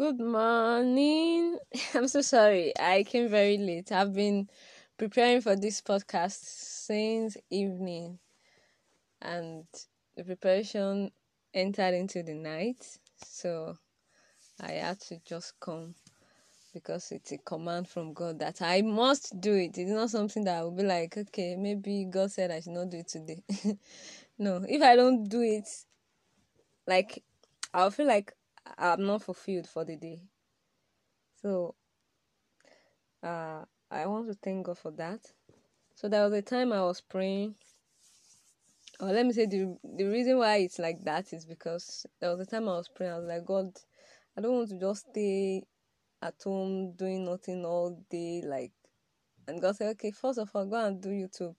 Good morning. I'm so sorry. I came very late. I've been preparing for this podcast since evening and the preparation entered into the night. So I had to just come because it's a command from God that I must do it. It's not something that I will be like, okay, maybe God said I should not do it today. no, if I don't do it, like I'll feel like I'm not fulfilled for the day. So uh I want to thank God for that. So there was a time I was praying. Or let me say the the reason why it's like that is because there was a time I was praying, I was like, God, I don't want to just stay at home doing nothing all day like and God said, Okay, first of all, go and do YouTube.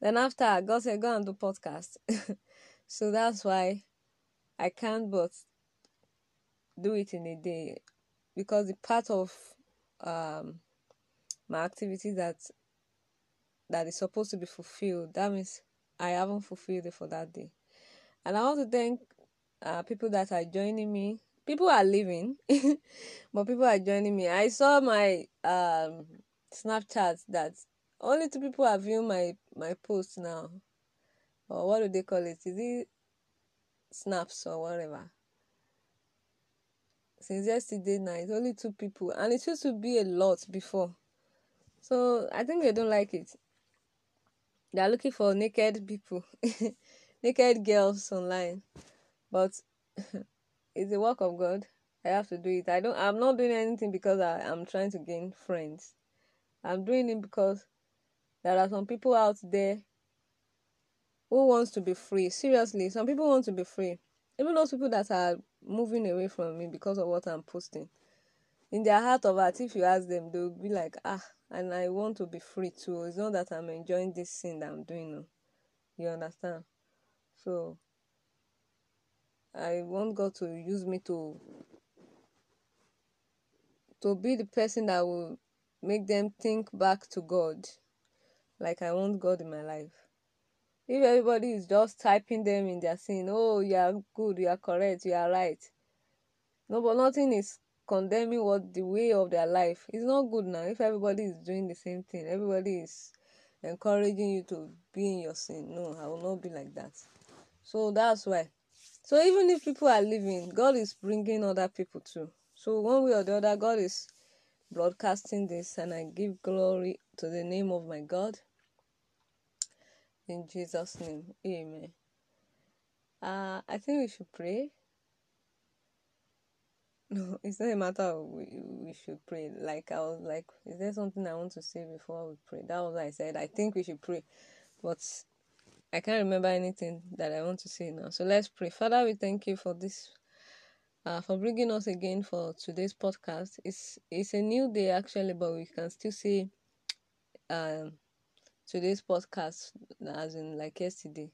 Then after God said, Go and do podcast. so that's why I can't but do it in a day. Because the part of um my activity that that is supposed to be fulfilled that means i haven't fulfilled it for that day. And i want to thank uh, people that are joining me. People are leaving but people are joining me. I saw my um snapchat that only two people are viewing my my post now. Or what do they call it? Is it snaps or whatever since yesterday night only two people and it used to be a lot before. So i think they don't like it. They're looking for naked people naked girls online. But it's a work of god. I have to do it. I don't i'm not doing anything because I, i'm trying to gain friends. I'm doing it because there are some people out there who wants to be free. Seriously some people want to be free. Even those people that are moving away from me because of what I'm posting. In their heart of heart, if you ask them, they'll be like, ah, and I want to be free too. It's not that I'm enjoying this thing that I'm doing. No. You understand? So I want God to use me to to be the person that will make them think back to God. Like I want God in my life. If everybody is just typing them in their sin, oh, you are good, you are correct, you are right. No, but nothing is condemning what the way of their life. It's not good now. If everybody is doing the same thing, everybody is encouraging you to be in your sin. No, I will not be like that. So that's why. So even if people are leaving, God is bringing other people too. So one way or the other, God is broadcasting this, and I give glory to the name of my God. In Jesus' name, amen. Uh, I think we should pray. No, it's not a matter of we, we should pray. Like, I was like, is there something I want to say before we pray? That was what I said. I think we should pray. But I can't remember anything that I want to say now. So let's pray. Father, we thank you for this, uh, for bringing us again for today's podcast. It's it's a new day actually, but we can still see um today's podcast as in like yesterday.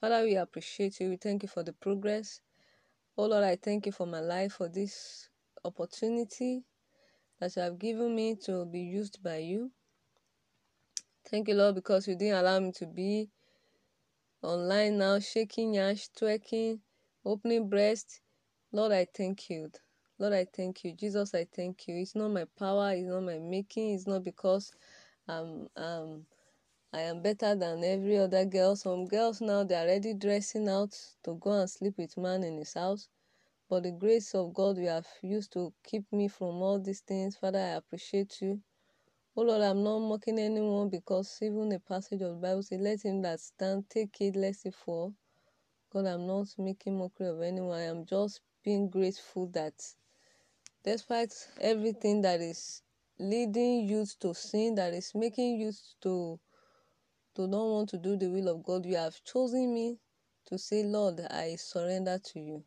Father, we appreciate you. We thank you for the progress. Oh Lord, I thank you for my life, for this opportunity that you have given me to be used by you. Thank you, Lord, because you didn't allow me to be online now, shaking yash, twerking, opening breast. Lord, I thank you. Lord, I thank you. Jesus, I thank you. It's not my power, it's not my making, it's not because I'm um I am better than every other girl. Some girls now they are already dressing out to go and sleep with man in his house. But the grace of God we have used to keep me from all these things. Father, I appreciate you. Oh Lord, I'm not mocking anyone because even the passage of the Bible says, Let him that stand take it lest he fall. God, I'm not making mockery of anyone. I am just being grateful that despite everything that is leading youth to sin, that is making youth to to not want to do the will of God, you have chosen me to say, Lord, I surrender to you.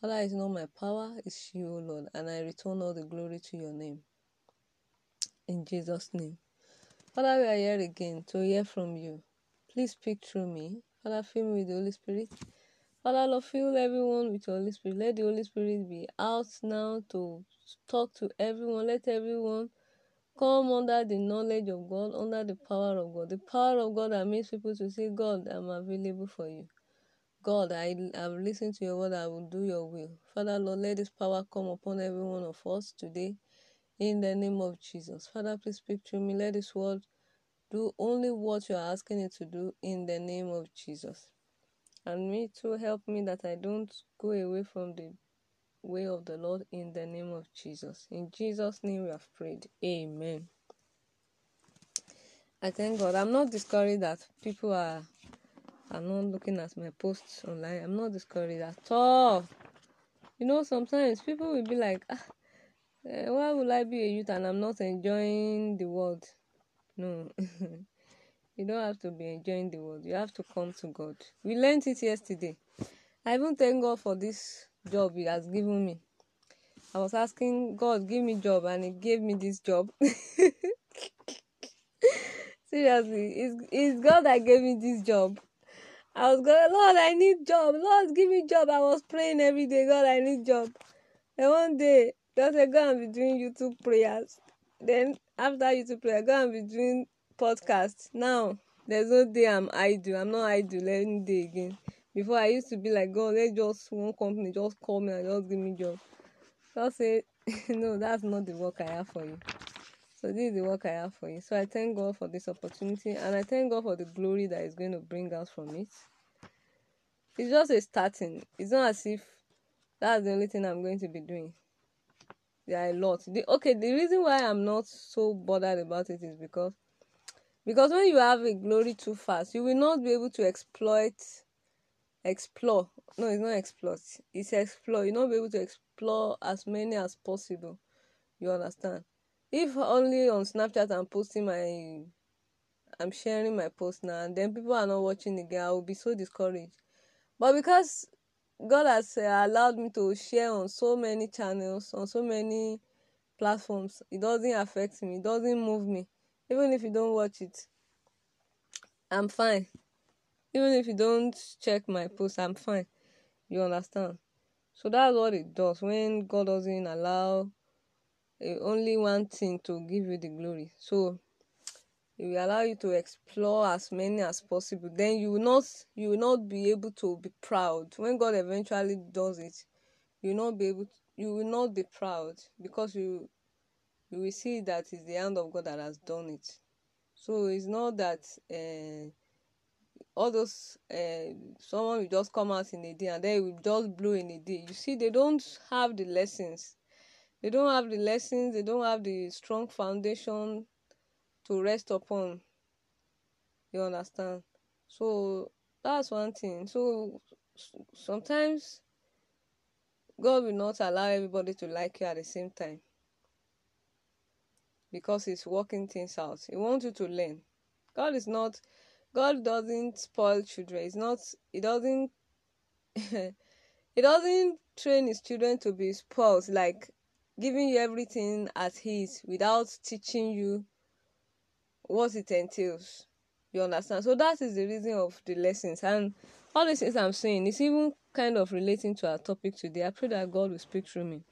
Father, is not my power, it's you, Lord, and I return all the glory to your name. In Jesus' name. Father, we are here again to hear from you. Please speak through me. Father, fill me with the Holy Spirit. Father, Lord, fill everyone with the Holy Spirit. Let the Holy Spirit be out now to talk to everyone. Let everyone come under the knowledge of God, under the power of God. The power of God that makes people to say, God, I'm available for you. God, I have listened to your word. I will do your will. Father, Lord, let this power come upon every one of us today in the name of Jesus. Father, please speak to me. Let this word do only what you are asking it to do in the name of Jesus. And me too, help me that I don't go away from the way of the Lord in the name of Jesus. In Jesus' name we have prayed. Amen. I thank God. I'm not discouraged that people are are not looking at my posts online. I'm not discouraged at all. You know, sometimes people will be like, ah, eh, why would I be a youth and I'm not enjoying the world? No. you don't have to be enjoying the world. You have to come to God. We learned it yesterday. I even thank God for this job He has given me. I was asking God, give me job, and He gave me this job. Seriously, it's, it's God that gave me this job. I was going, Lord, I need job. Lord, give me job. I was praying every day, God, I need job. And one day, God said, go and be doing YouTube prayers. Then after YouTube prayer, go and be doing podcast. Now, there's no day I'm idle. I'm not idle any day again. Before I used to be like, God, let just one company just call me and just give me job. God said, no, that's not the work I have for you. So this is the work I have for you. So I thank God for this opportunity and I thank God for the glory that is going to bring out from it. It's just a starting. It's not as if that's the only thing I'm going to be doing. There are a lot. The, okay, the reason why I'm not so bothered about it is because because when you have a glory too fast, you will not be able to exploit explore. No, it's not exploit. It's explore. You'll not be able to explore as many as possible. You understand? if only on snapchat i'm posting my i'm sharing my post now and then people are not watching the again i will be so discouraged but because god has uh, allowed me to share on so many channels on so many platforms it doesn't affect me it doesn't move me even if you don't watch it i'm fine even if you don't check my post i'm fine you understand so that's what it does when god doesn't allow only one thing to give you the glory. So it will allow you to explore as many as possible. Then you will not you will not be able to be proud. When God eventually does it, you will not be able to, you will not be proud because you you will see that it's the hand of God that has done it. So it's not that uh, all those uh, someone will just come out in a day and then it will just blow in a day. You see, they don't have the lessons. They don't have the lessons. They don't have the strong foundation to rest upon. You understand? So that's one thing. So sometimes god will not allow everybody to like you at the same time because he's working things out. He wants you to learn. God is not god doesn't spoil children it's not he doesn't he doesn't train his children to be spoiled like giving you everything as his without teaching you what it entails. You understand? So that is the reason of the lessons. And all these things I'm saying is even kind of relating to our topic today. I pray that God will speak through me.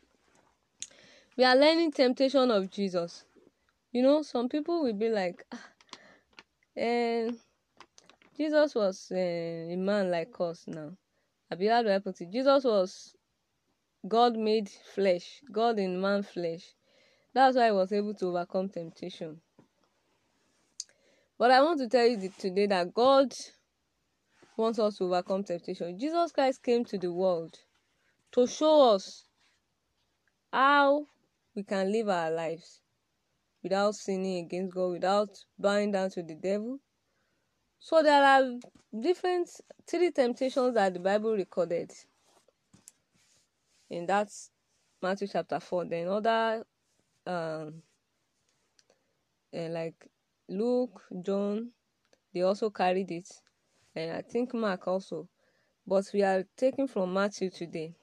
We are learning temptation of Jesus. You know, some people will be like, ah, and Jesus was uh, a man like us now. I'll be able to put it. Jesus was God made flesh, God in man flesh. That's why I was able to overcome temptation. But I want to tell you today that God wants us to overcome temptation. Jesus Christ came to the world to show us how we can live our lives without sinning against God, without bowing down to the devil. So there are different three temptations that the Bible recorded in that Matthew chapter 4. Then other um and like Luke, John, they also carried it. And I think Mark also. But we are taking from Matthew today.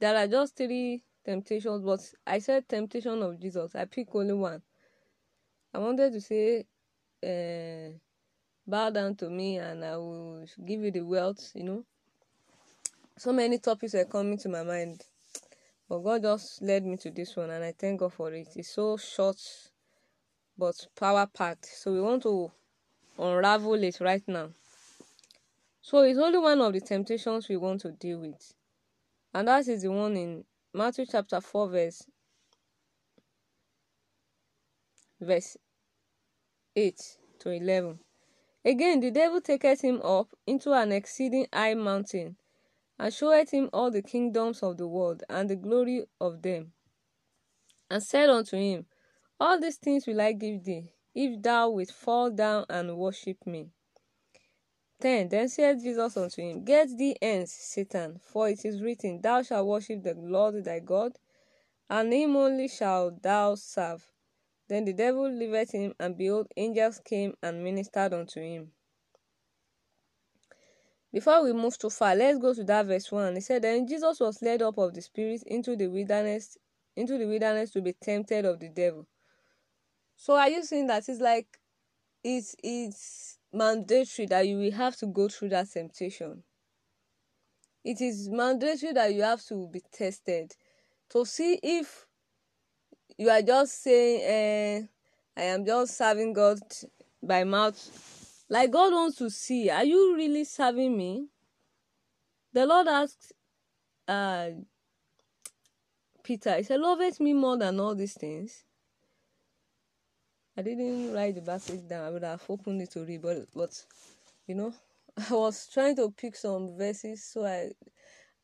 There are just three temptations, but I said temptation of Jesus. I pick only one. I wanted to say, uh, bow down to me and I will give you the wealth, you know. So many topics are coming to my mind. But God just led me to this one, and I thank God for it. It's so short but power packed. So we want to unravel it right now. So it's only one of the temptations we want to deal with. And that is the one in Matthew chapter 4, verse verse 8 to 11. Again, the devil taketh him up into an exceeding high mountain, and showeth him all the kingdoms of the world, and the glory of them, and said unto him, All these things will I give thee, if thou wilt fall down and worship me. 10 Then said Jesus unto him, Get thee hence, Satan, for it is written, Thou shalt worship the Lord thy God, and him only shalt thou serve. Then the devil left him, and behold, angels came and ministered unto him. Before we move too far, let's go to that verse 1. He said, Then Jesus was led up of the Spirit into the wilderness, into the wilderness to be tempted of the devil. So are you saying that it's like it's it's mandatory that you will have to go through that temptation? It is mandatory that you have to be tested to see if you are just saying, eh, I am just serving God by mouth. Like God wants to see, are you really serving me? The Lord asked uh, Peter, He said, Loveth me more than all these things. I didn't write the passage down. I would have opened it to read, but but you know, I was trying to pick some verses so I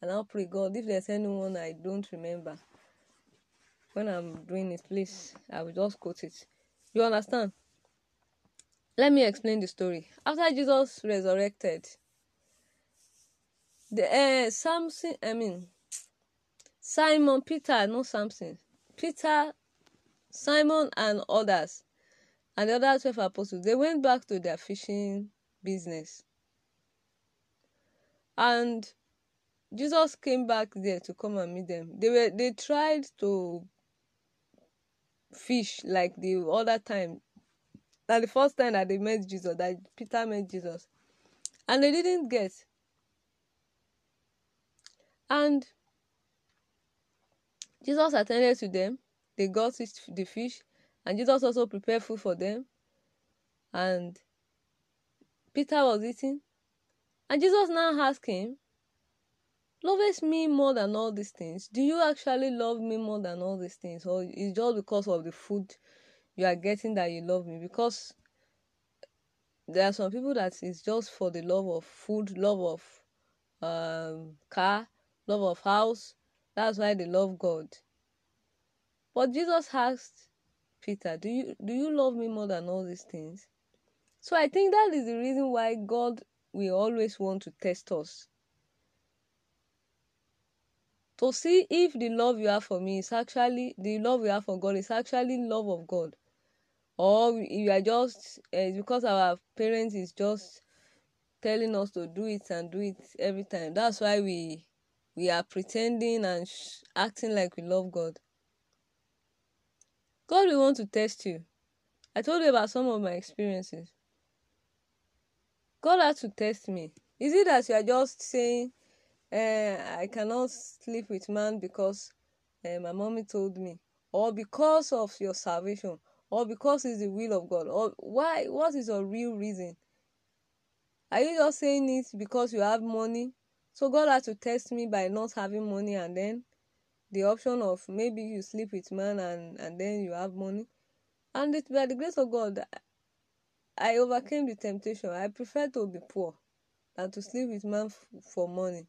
and I'll pray God if there's anyone I don't remember when I'm doing it, please, I will just quote it. You understand? Let me explain the story. After Jesus resurrected, the uh, Samson, I mean, Simon, Peter, no Samson, Peter, Simon, and others, and the other 12 apostles, they went back to their fishing business. And Jesus came back there to come and meet them. They were they tried to fish like the other time. That the first time that they met Jesus, that Peter met Jesus, and they didn't get. And Jesus attended to them. They got the fish, and Jesus also prepared food for them. And Peter was eating, and Jesus now asked him, lovest me more than all these things? Do you actually love me more than all these things? Or is just because of the food you are getting that you love me? Because there are some people that is just for the love of food, love of um, car, love of house. That's why they love God. But Jesus asked Peter, "Do you do you love me more than all these things?" So I think that is the reason why God will always want to test us to see if the love you have for me is actually the love you have for God is actually love of God, or you are just uh, because our parents is just telling us to do it and do it every time. That's why we we are pretending and sh- acting like we love God. God will want to test you. I told you about some of my experiences. God had to test me. Is it that you are just saying uh, I cannot sleep with man because uh, my mommy told me, or because of your salvation, or because it's the will of God, or why? What is your real reason? Are you just saying it because you have money? So God had to test me by not having money, and then the option of maybe you sleep with man and and then you have money, and it, by the grace of God, I overcame the temptation. I prefer to be poor than to sleep with man f- for money.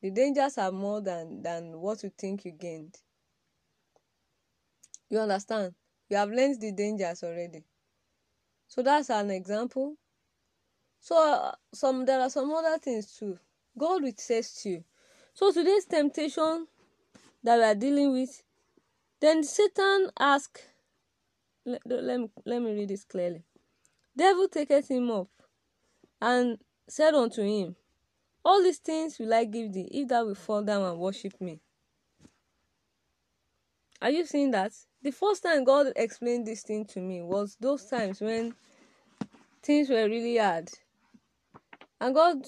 The dangers are more than, than what you think you gained. You understand? You have learned the dangers already. So that's an example. So uh, some there are some other things too. God will test you. So today's temptation that we are dealing with, then Satan asked, let, let, me, let me read this clearly. Devil taketh him up and said unto him, all these things will I give thee, if thou wilt fall down and worship me. Are you seeing that? The first time God explained this thing to me was those times when things were really hard. And God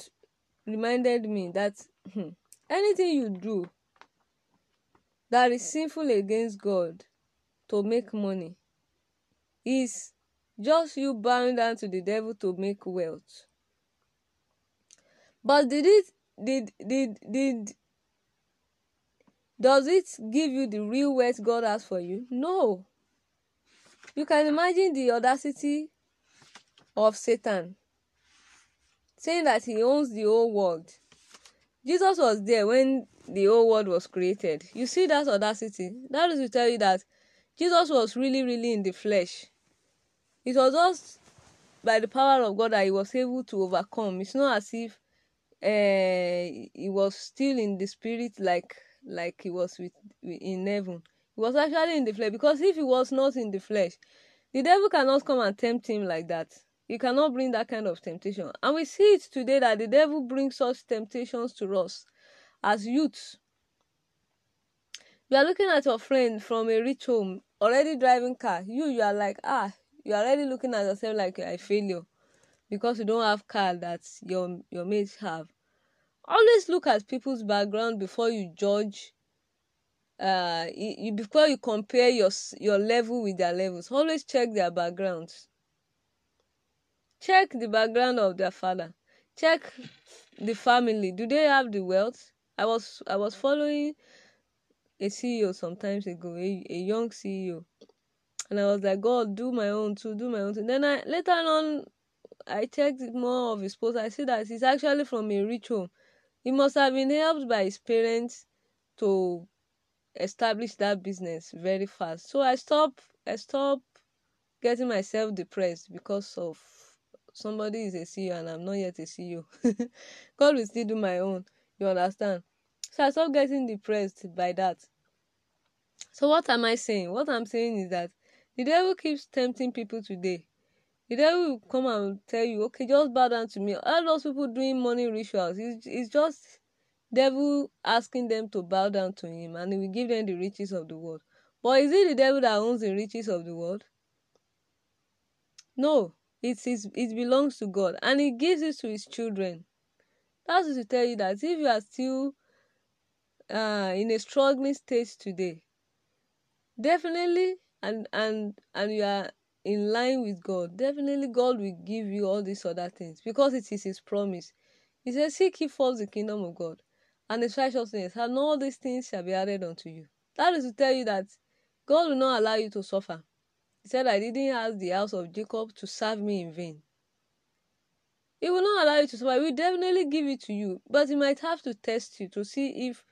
reminded me that hmm, anything you do that is sinful against God to make money is just you bowing down to the devil to make wealth. But did it did did did does it give you the real words god has for you? No. You can imagine the audacity of satan saying that he owns the whole world. Jesus was there when the whole world was created. You see that audacity? That is to tell you that jesus was really really in the flesh. It was just by the power of god that he was able to overcome. It's not as if uh, he was still in the spirit like like he was with in heaven. He was actually in the flesh because if he was not in the flesh, the devil cannot come and tempt him like that. He cannot bring that kind of temptation. And we see it today that the devil brings such temptations to us as youths. You are looking at your friend from a rich home, already driving car. You, you are like, ah, you are already looking at yourself like you are a failure because you don't have car that your your mates have. Always look at people's background before you judge uh you, before you compare your your level with their levels. Always check their backgrounds. Check the background of their father. Check the family. Do they have the wealth? I was i was following a ceo sometimes ago a, a young ceo and i was like god do my own too do my own too. Then i later on i checked more of his post i see that he's actually from a rich home he must have been helped by his parents to establish that business very fast. So I stop I stop getting myself depressed because of somebody is a CEO and I'm not yet a CEO. God will still do my own. You understand? So I stopped getting depressed by that. So what am I saying? What I'm saying is that the devil keeps tempting people today the devil will come and tell you, okay, just bow down to me. All those people doing money rituals, it's, it's just devil asking them to bow down to him and he will give them the riches of the world. But is it the devil that owns the riches of the world? No, it's his, it belongs to God and he gives it to his children. That's to tell you that if you are still uh, in a struggling state today, definitely and and and you are in line with God, definitely God will give you all these other things because it is His promise. He says, Seek ye first the kingdom of God and His righteousness, and all these things shall be added unto you. That is to tell you that God will not allow you to suffer. He said, I didn't ask the house of Jacob to serve me in vain. He will not allow you to suffer. He will definitely give it to you, but He might have to test you to see if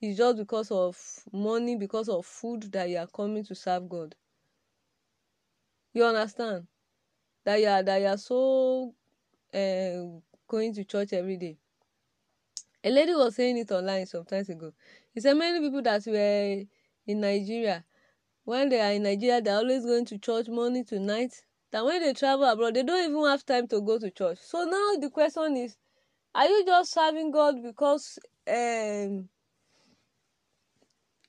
it's just because of money, because of food that you are coming to serve God. You understand? That you are that you are so uh, going to church every day. A lady was saying it online some times ago. He said many people that were in Nigeria, when they are in Nigeria, they're always going to church morning to night. That when they travel abroad, they don't even have time to go to church. So now the question is, are you just serving God because um,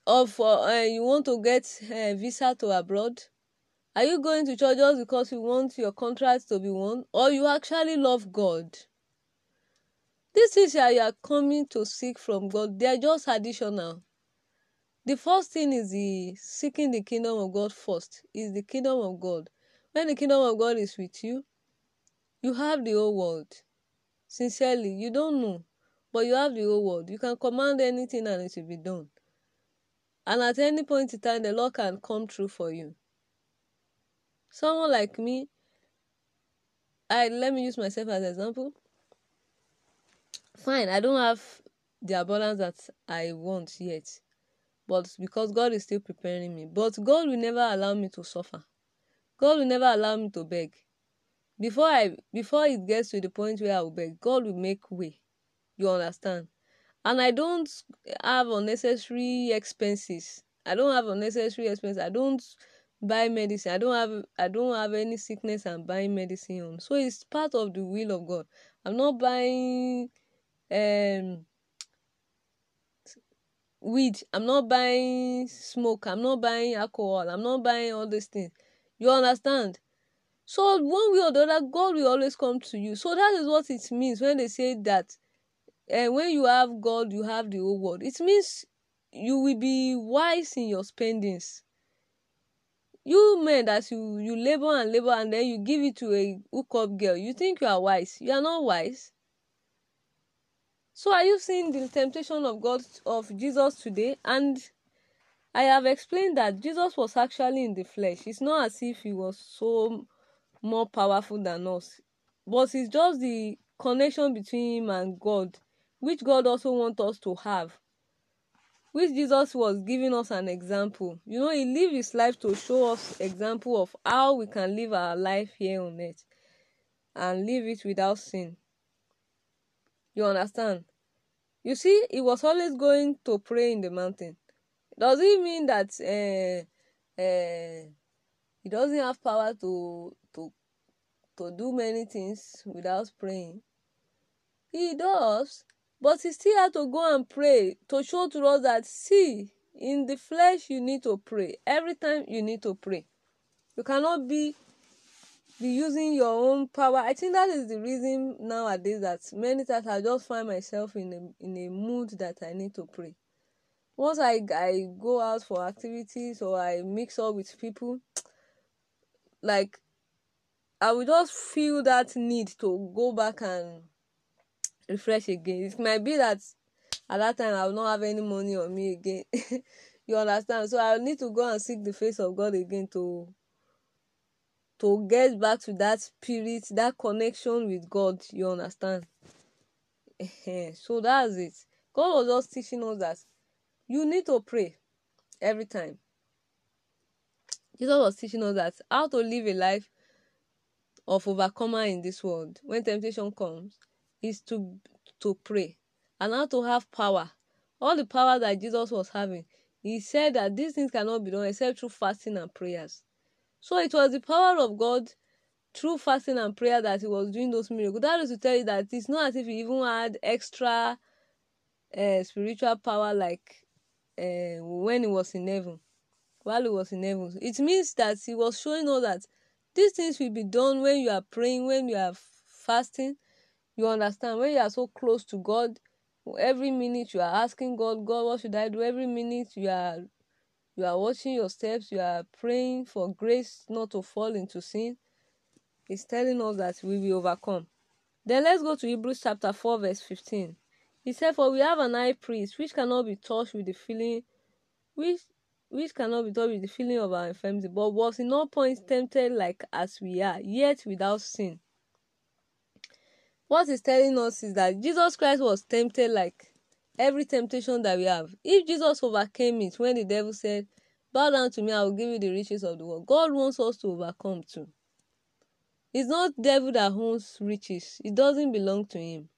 of uh, you want to get a visa to abroad? Are you going to church just because you want your contract to be won, or you actually love God? These things that you are coming to seek from God, they are just additional. The first thing is the seeking the kingdom of God first, is the kingdom of God. When the kingdom of God is with you, you have the whole world. Sincerely, you don't know, but you have the whole world. You can command anything and it will be done. And at any point in time, the Lord can come true for you someone like me i let me use myself as example. Fine i don't have the abundance that i want yet but because god is still preparing me but god will never allow me to suffer. God will never allow me to beg. Before i before it gets to the point where i will beg god will make way. You understand? And i don't have unnecessary expenses. I don't have unnecessary expenses. I don't buy medicine i don't have i don't have any sickness i'm buying medicine on so it's part of the will of god. I'm not buying um weed. I'm not buying smoke. I'm not buying alcohol. I'm not buying all these things. You understand? So one way or the other god will always come to you. So that is what it means when they say that uh, when you have god you have the whole world. It means you will be wise in your spendings you men that you you labor and labor and then you give it to a hookup girl you think you are wise you are not wise So are you seeing the temptation of God of Jesus today? And I have explained that Jesus was actually in the flesh. It's not as if he was so more powerful than us, but it's just the connection between him and God, which God also wants us to have. Which Jesus was giving us an example. You know, he lived his life to show us example of how we can live our life here on earth and live it without sin. You understand? You see, he was always going to pray in the mountain. Does it mean that uh, uh, he doesn't have power to to to do many things without praying? He does, but he still had to go and pray to show to us that see, in the flesh you need to pray. Every time you need to pray. You cannot be be using your own power. I think that is the reason nowadays that many times I just find myself in a in a mood that I need to pray. Once I I go out for activities or I mix up with people, like I will just feel that need to go back and refresh again. It might be that at that time I will not have any money on me again. you understand? So I need to go and seek the face of God again to to get back to that spirit, that connection with God. You understand? so that's it. God was just teaching us that you need to pray every time. Jesus was teaching us that how to live a life of overcomer in this world when temptation comes is to to pray and how to have power. All the power that Jesus was having, he said that these things cannot be done except through fasting and prayers. So it was the power of God through fasting and prayer that he was doing those miracles. That is to tell you that it's not as if he even had extra uh, spiritual power like uh, when he was in heaven, while he was in heaven. It means that he was showing us that these things will be done when you are praying, when you are fasting. You understand? When you are so close to God, every minute you are asking God, God, what should I do? Every minute you are you are watching your steps, you are praying for grace not to fall into sin. He's telling us that we will overcome. Then let's go to Hebrews chapter 4, verse 15. He said, For we have an high priest which cannot be touched with the feeling which which cannot be touched with the feeling of our infirmity, but was in all points tempted like as we are, yet without sin. What he's telling us is that Jesus Christ was tempted like every temptation that we have. If Jesus overcame it when the devil said, Bow down to me, I will give you the riches of the world. God wants us to overcome too. It's not devil that owns riches. It doesn't belong to him.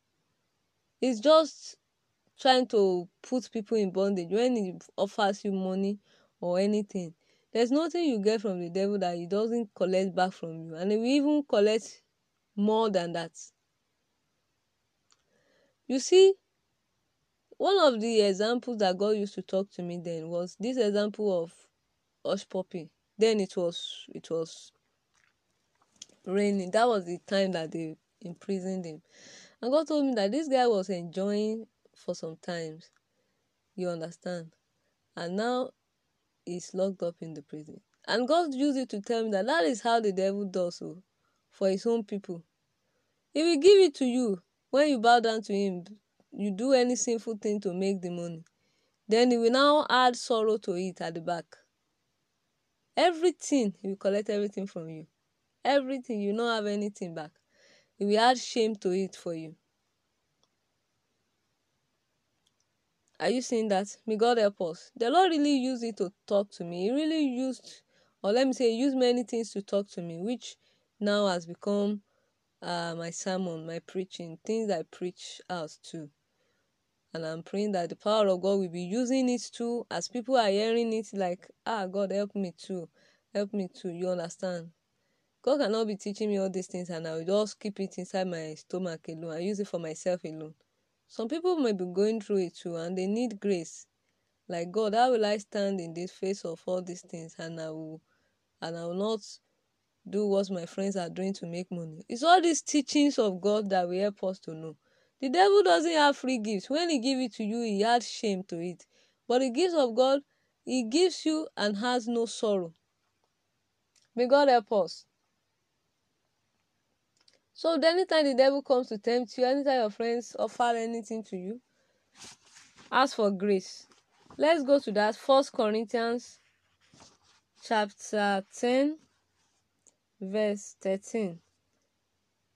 It's just trying to put people in bondage when he offers you money or anything. There's nothing you get from the devil that he doesn't collect back from you. And he will even collect more than that. You see, one of the examples that God used to talk to me then was this example of Hushpuppi. Then it was it was raining. That was the time that they imprisoned him. And God told me that this guy was enjoying for some times. You understand? And now he's locked up in the prison. And God used it to tell me that that is how the devil does so for his own people. He will give it to you when you bow down to him you do any sinful thing to make the money then he will now add sorrow to it at the back. Everything he will collect everything from you. Everything you don't have anything back. He will add shame to it for you. Are you seeing that? May god help us. The lord really used it to talk to me. He really used or let me say he used many things to talk to me which now has become uh, my sermon my preaching things i preach out too and I'm praying that the power of God will be using it too as people are hearing it like, ah, God, help me too. Help me too. You understand? God cannot be teaching me all these things and I will just keep it inside my stomach alone. I use it for myself alone. Some people may be going through it too and they need grace. Like God, how will I stand in the face of all these things and I will and I will not do what my friends are doing to make money. It's all these teachings of God that will help us to know. The devil doesn't have free gifts. When he gives it to you, he adds shame to it. But the gifts of God, he gives you and has no sorrow. May God help us. So anytime the devil comes to tempt you, anytime your friends offer anything to you, ask for grace. Let's go to that. First Corinthians chapter 10, verse 13.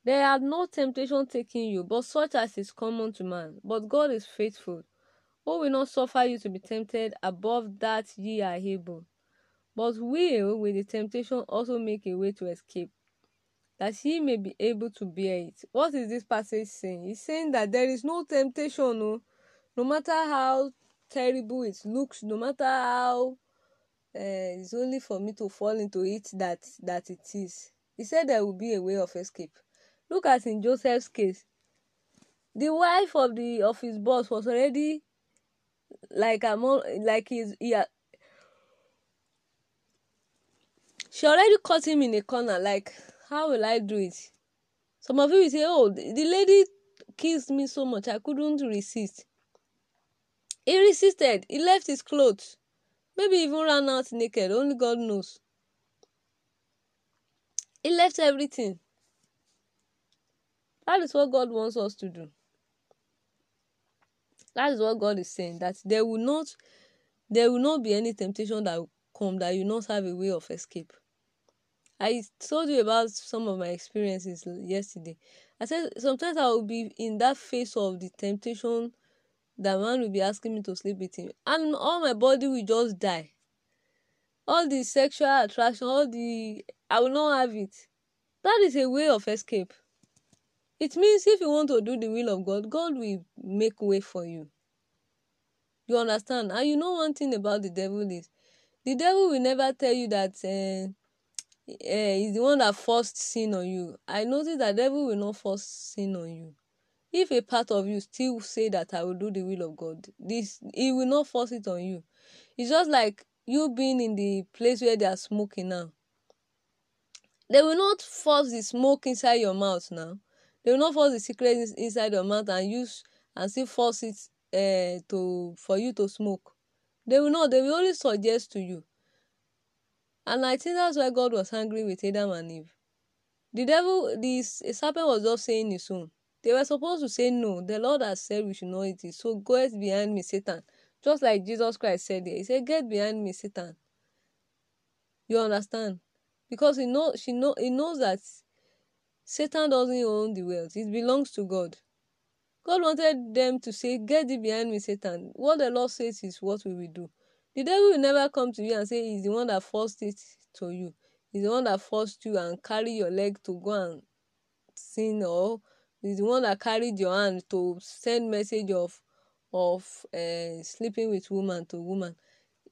There had no temptation taking you, but such as is common to man. But God is faithful, who will not suffer you to be tempted above that ye are able, but will with the temptation also make a way to escape, that he may be able to bear it. What is this passage saying? It's saying that there is no temptation, no, no matter how terrible it looks, no matter how uh, it's only for me to fall into it that that it is. He said there will be a way of escape. Look at in Joseph's case. The wife of the of his boss was already like a mo like his had, she already caught him in a corner like how will I do it? Some of you will say, Oh, the lady kissed me so much, I couldn't resist. He resisted. He left his clothes. Maybe even ran out naked. Only God knows. He left everything. That is what God wants us to do. That is what God is saying. That there will not there will not be any temptation that will come that you not have a way of escape. I told you about some of my experiences yesterday. I said sometimes I will be in that phase of the temptation that man will be asking me to sleep with him, and all my body will just die. All the sexual attraction, all the I will not have it. That is a way of escape. It means if you want to do the will of God, God will make way for you. You understand? And you know one thing about the devil is the devil will never tell you that uh, uh, he's the one that forced sin on you. I notice that the devil will not force sin on you. If a part of you still say that I will do the will of God, this he will not force it on you. It's just like you being in the place where they are smoking now. They will not force the smoke inside your mouth now. They will not force the secret inside your mouth and use and still force it uh, to for you to smoke. They will not. They will only suggest to you. And I think that's why God was angry with Adam and Eve. The devil, the serpent was just saying his own. They were supposed to say no. The Lord has said we should not eat it. So go behind me, Satan. Just like Jesus Christ said there. He said, Get behind me, Satan. You understand? Because he know she know he knows that Satan doesn't own the wealth. It belongs to God. God wanted them to say, Get thee behind me, Satan. What the Lord says is what we will do. The devil will never come to you and say he's the one that forced it to you. He's the one that forced you and carry your leg to go and sin or he's the one that carried your hand to send message of of uh, sleeping with woman to woman.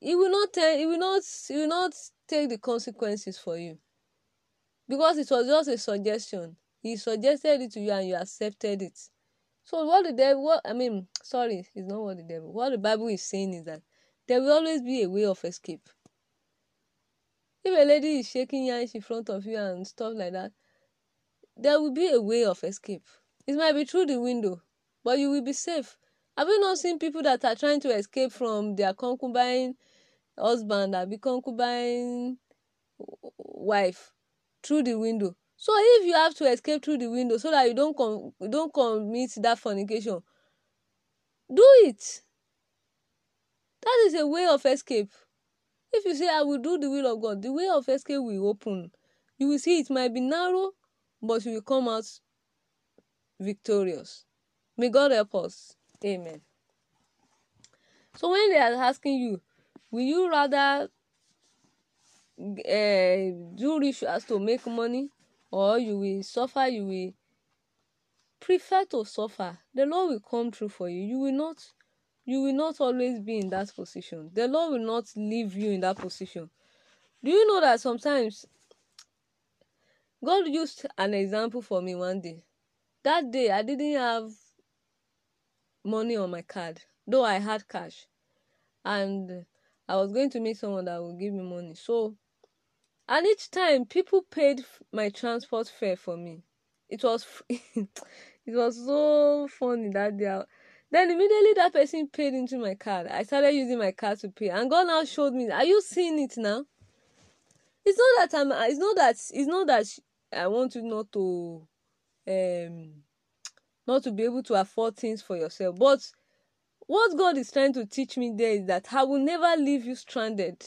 He will not tell he will not he will not take the consequences for you. Because it was just a suggestion. He suggested it to you and you accepted it. So what the devil what i mean sorry it's not what the devil what the bible is saying is that there will always be a way of escape. If a lady is shaking hands in front of you and stuff like that there will be a way of escape. It might be through the window but you will be safe. Have you not seen people that are trying to escape from their concubine husband be concubine wife through the window? So if you have to escape through the window so that you don't com don't commit that fornication do it. That is a way of escape. If you say i will do the will of god the way of escape will open. You will see it might be narrow but you will come out victorious may god help us. Amen. So when they are asking you will you rather uh, do rituals to make money or you will suffer you will prefer to suffer the lord will come through for you. You will not you will not always be in that position. The lord will not leave you in that position. Do you know that sometimes god used an example for me one day. That day i didn't have money on my card though i had cash. And i was going to meet someone that would give me money. So and each time people paid my transport fare for me. It was it was so funny that day. Then immediately that person paid into my card. I started using my card to pay. And god now showed me are you seeing it now? It's not that i'm it's not that it's not that i want you not to um not to be able to afford things for yourself. But what god is trying to teach me there is that i will never leave you stranded.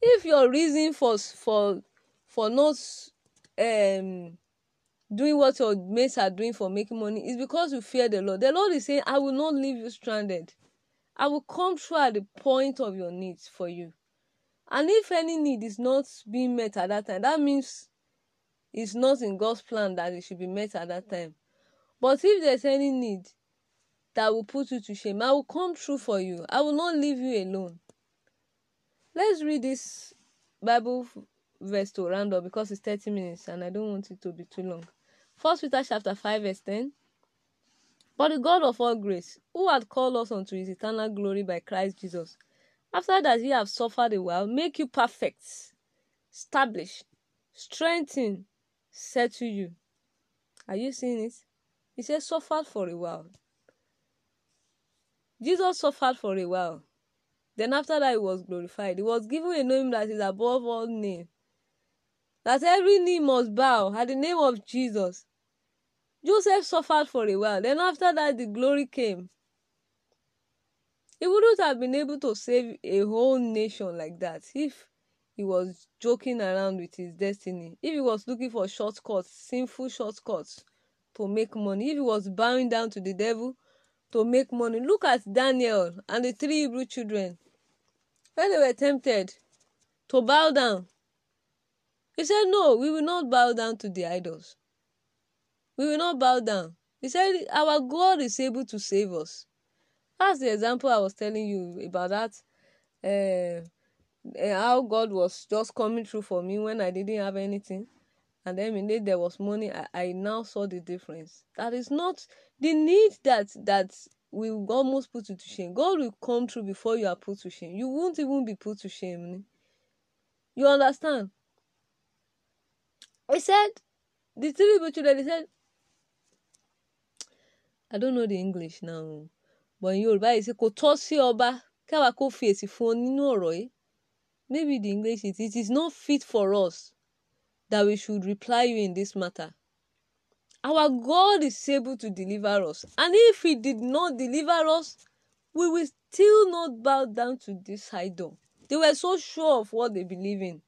If your reason for for for not um doing what your mates are doing for making money is because you fear the lord. The lord is saying i will not leave you stranded. I will come through at the point of your needs for you and if any need is not being met at that time that means it's not in god's plan that it should be met at that time. But if there's any need that will put you to shame i will come through for you. I will not leave you alone. Let's read this bible verse to round up because it's 30 minutes and i don't want it to be too long. First peter chapter 5 verse 10 but the god of all grace who had called us unto his eternal glory by christ jesus after that ye have suffered a while make you perfect establish strengthen settle you. Are you seeing it? He said suffered for a while. Jesus suffered for a while. Then after that he was glorified. He was given a name that is above all name. That every knee must bow at the name of jesus. Joseph suffered for a while. Then after that the glory came he wouldn't have been able to save a whole nation like that if he was joking around with his destiny. If he was looking for shortcuts sinful shortcuts to make money. If he was bowing down to the devil to make money. Look at daniel and the three hebrew children. When they were tempted to bow down he said no we will not bow down to the idols. We will not bow down. He said our god is able to save us that's the example i was telling you about that uh, how god was just coming through for me when i didn't have anything. And then when there was money I, I now saw the difference. That is not the need that that will almost put you to shame. God will come through before you are put to shame. You won't even be put to shame you understand? He said the three people children he said i don't know the english now but in yorùbá yìí ṣe kò tọ́ sí ọba káwa kó fi èsì fún ọ nínú ọ̀rọ̀ yìí. Maybe the english is it is not fit for us that we should reply you in this matter. Our god is able to deliver us. And if he did not deliver us we will still not bow down to this idol. They were so sure of what they believe in.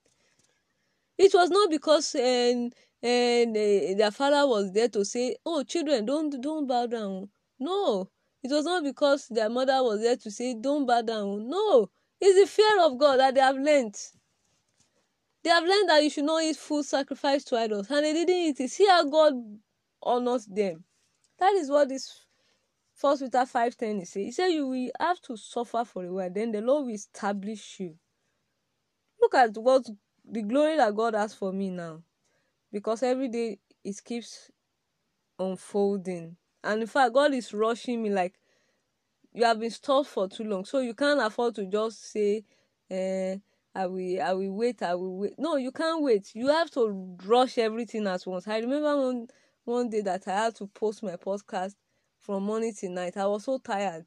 It was not because and and uh, their father was there to say oh children don't don't bow down. No it was not because their mother was there to say don't bow down. No it's the fear of god that they have learned. They have learned that you should not eat food sacrificed to idols and they didn't eat it. See how god honors them. That is what this first peter 5 10 is saying. He said you will have to suffer for a while then the lord will establish you. Look at what the glory that god has for me now because every day it keeps unfolding and in fact god is rushing me like you have been stalled for too long. So you can't afford to just say eh, i will i will wait i will wait. No you can't wait. You have to rush everything at once. I remember one one day that i had to post my podcast from morning till night. I was so tired.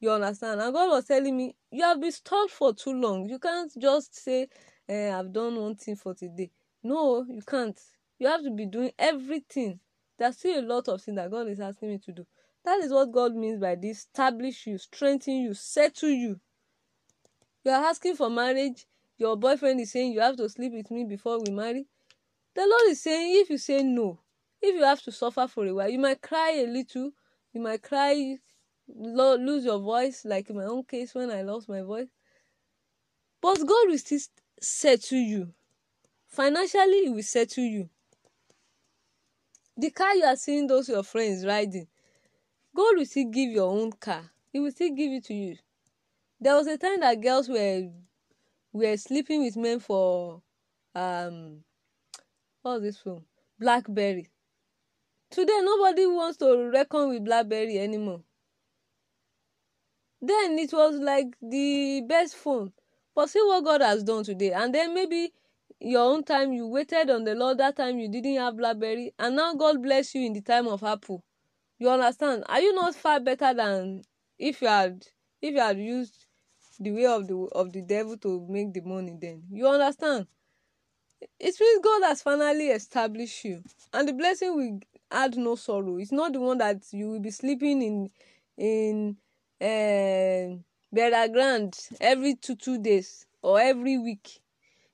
You understand? And god was telling me you have been stalled for too long. You can't just say eh, i've done one thing for today. No you can't. You have to be doing everything there's still a lot of things that god is asking me to do. That is what god means by this. Establish you strengthen you settle you. You are asking for marriage. Your boyfriend is saying you have to sleep with me before we marry. The lord is saying if you say no if you have to suffer for a while you might cry a little. You might cry lo- lose your voice like in my own case when i lost my voice. But god will still settle you. Financially he will settle you the car you are seeing those your friends riding god will still give your own car. He will still give it to you. There was a time that girls were were sleeping with men for um what was this film blackberry. Today nobody wants to reckon with blackberry anymore. Then it was like the best phone. But see what god has done today. And then maybe your own time you waited on the lord that time you didn't have blackberry and now god bless you in the time of apple. You understand? Are you not far better than if you had if you had used the way of the of the devil to make the money then? You understand? It means God has finally established you, and the blessing will add no sorrow. It's not the one that you will be sleeping in in uh, burial ground every two two days or every week.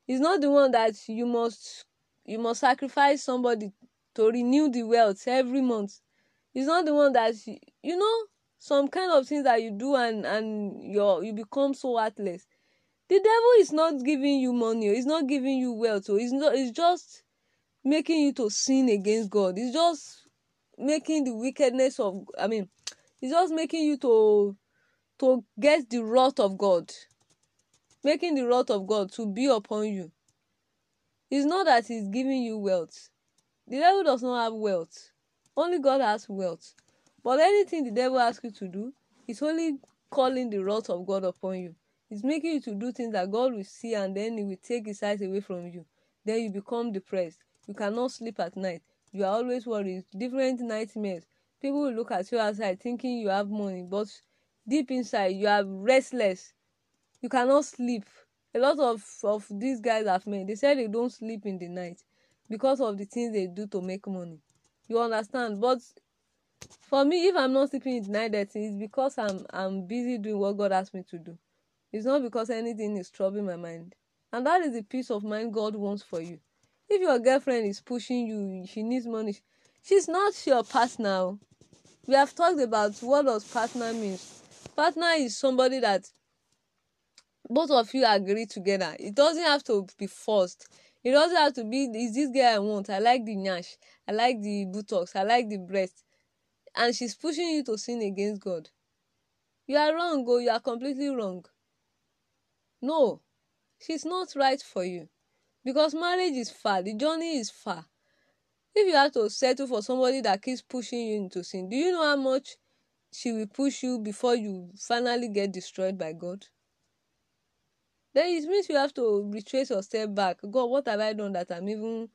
It's not the one that you must you must sacrifice somebody to renew the wealth every month. It's not the one that you, you know some kind of things that you do and and you you become so heartless. The devil is not giving you money he's not giving you wealth so he's not it's just making you to sin against god. It's just making the wickedness of i mean it's just making you to to get the wrath of god making the wrath of god to be upon you it's not that he's giving you wealth the devil does not have wealth only god has wealth but anything the devil asks you to do is only calling the wrath of god upon you It's making you to do things that God will see and then He will take His eyes away from you. Then you become depressed. You cannot sleep at night. You are always worried. Different nightmares. People will look at you outside thinking you have money, but deep inside you are restless. You cannot sleep. A lot of, of these guys have men, they say they don't sleep in the night because of the things they do to make money. You understand? But for me, if I'm not sleeping in the night, that is because I'm I'm busy doing what God asked me to do. It's not because anything is troubling my mind. And that is the peace of mind God wants for you. If your girlfriend is pushing you, she needs money, she's not your partner. We have talked about what does partner means. Partner is somebody that both of you agree together. It doesn't have to be forced. It doesn't have to be is this girl I want. I like the nyash. I like the buttocks. I like the breast. And she's pushing you to sin against God. You are wrong, oh, you are completely wrong. No, she's not right for you because marriage is far, the journey is far. If you have to settle for somebody that keeps pushing you into sin, do you know how much she will push you before you finally get destroyed by God? Then it means you have to retrace your step back. God, what have I done that I'm even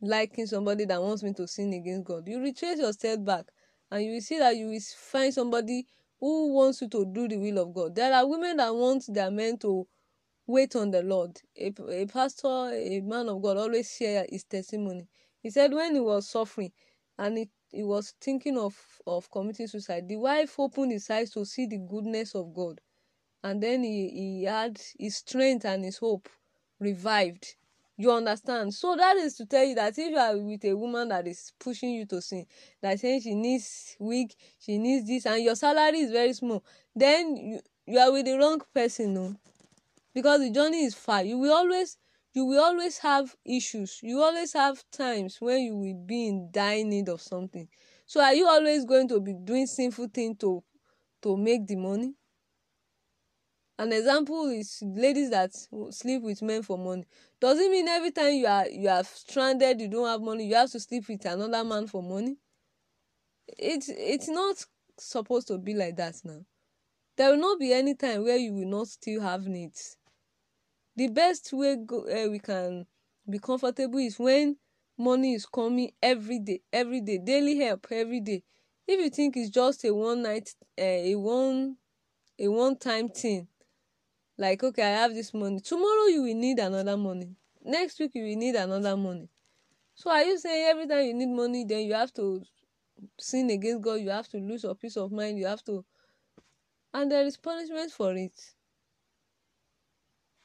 liking somebody that wants me to sin against God? You retrace your step back and you will see that you will find somebody who wants you to do the will of God. There are women that want their men to wait on the Lord. A, a pastor, a man of God, always share his testimony. He said when he was suffering and he, he was thinking of, of committing suicide, the wife opened his eyes to see the goodness of God. And then he, he had his strength and his hope revived. You understand? So that is to tell you that if you are with a woman that is pushing you to sin, that saying she needs wig, she needs this, and your salary is very small, then you, you are with the wrong person. No? because the journey is far you will always you will always have issues you always have times when you will be in dire need of something so are you always going to be doing sinful thing to to make the money an example is ladies that sleep with men for money. Does it mean every time you are you are stranded you don't have money you have to sleep with another man for money? It's it's not supposed to be like that now. There will not be any time where you will not still have needs. The best way go, uh, we can be comfortable is when money is coming every day every day daily help every day. If you think it's just a one night uh, a one a one time thing like okay i have this money tomorrow you will need another money next week you will need another money so are you saying every time you need money then you have to sin against god you have to lose your peace of mind you have to and there is punishment for it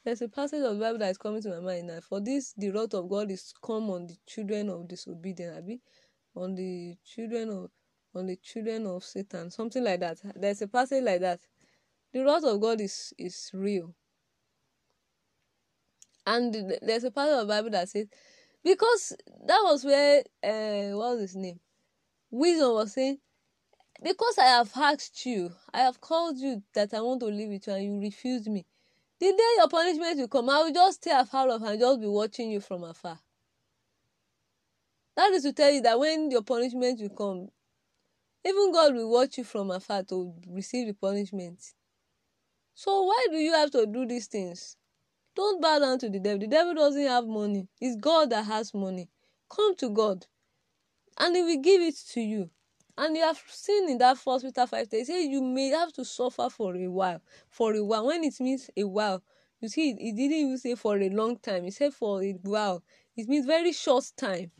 There's a passage of the Bible that is coming to my mind now. For this, the wrath of God is come on the children of disobedience, abi? on the children of on the children of Satan, something like that. There's a passage like that. The wrath of God is is real. And there's a part of the Bible that says, because that was where uh, what was his name? Wisdom was saying, because I have asked you, I have called you that I want to live with you, and you refused me. The day your punishment will come, I will just stay afar off and just be watching you from afar. That is to tell you that when your punishment will come, even God will watch you from afar to receive the punishment. So why do you have to do these things? Don't bow down to the devil. The devil doesn't have money. It's God that has money. Come to God, and He will give it to you. And you have seen in that first Peter 5 they say you may have to suffer for a while. For a while. When it means a while, You see, he didn't even say for a long time. He said for a while. It means very short time.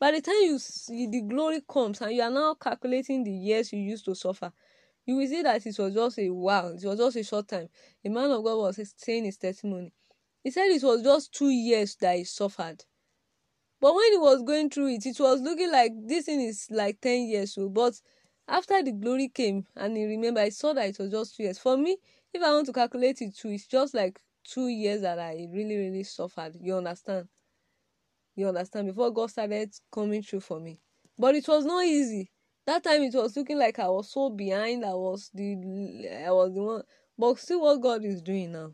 By the time you see the glory comes and you are now calculating the years you used to suffer, you will see that it was just a while. It was just a short time. A man of God was saying his testimony. He said it was just two years that he suffered. But when he was going through it, it was looking like this thing is like 10 years old. But after the glory came and he remembered, I saw that it was just two years. For me, if I want to calculate it too, it's just like two years that I really, really suffered. You understand? You understand? Before God started coming through for me. But it was not easy. That time it was looking like I was so behind. I was the I was the one. But see what God is doing now.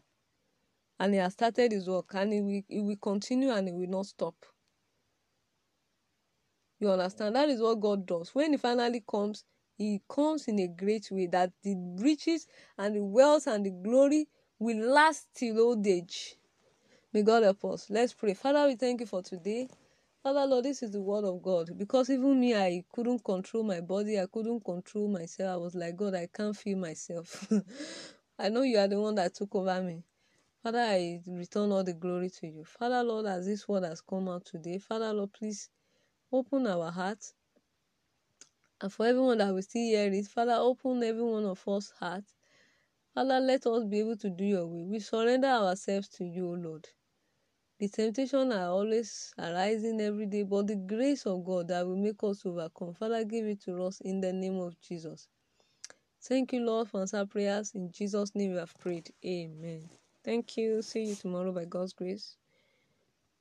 And He has started His work, and He will, he will continue, and He will not stop. You understand? That is what God does. When He finally comes, He comes in a great way that the riches and the wealth and the glory will last till old age. May God help us. Let's pray. Father, we thank you for today. Father, Lord, this is the word of God. Because even me, I couldn't control my body. I couldn't control myself. I was like, God, I can't feel myself. I know you are the one that took over me. Father, I return all the glory to you. Father, Lord, as this word has come out today, Father, Lord, please open our hearts. And for everyone that will still hear it, Father, open every one of us' hearts. Father, let us be able to do your will. We surrender ourselves to you, O Lord. The temptation are always arising every day, but the grace of God that will make us overcome. Father, give it to us in the name of Jesus. Thank you, Lord, for answer prayers. In Jesus' name we have prayed. Amen. Thank you. See you tomorrow by God's grace.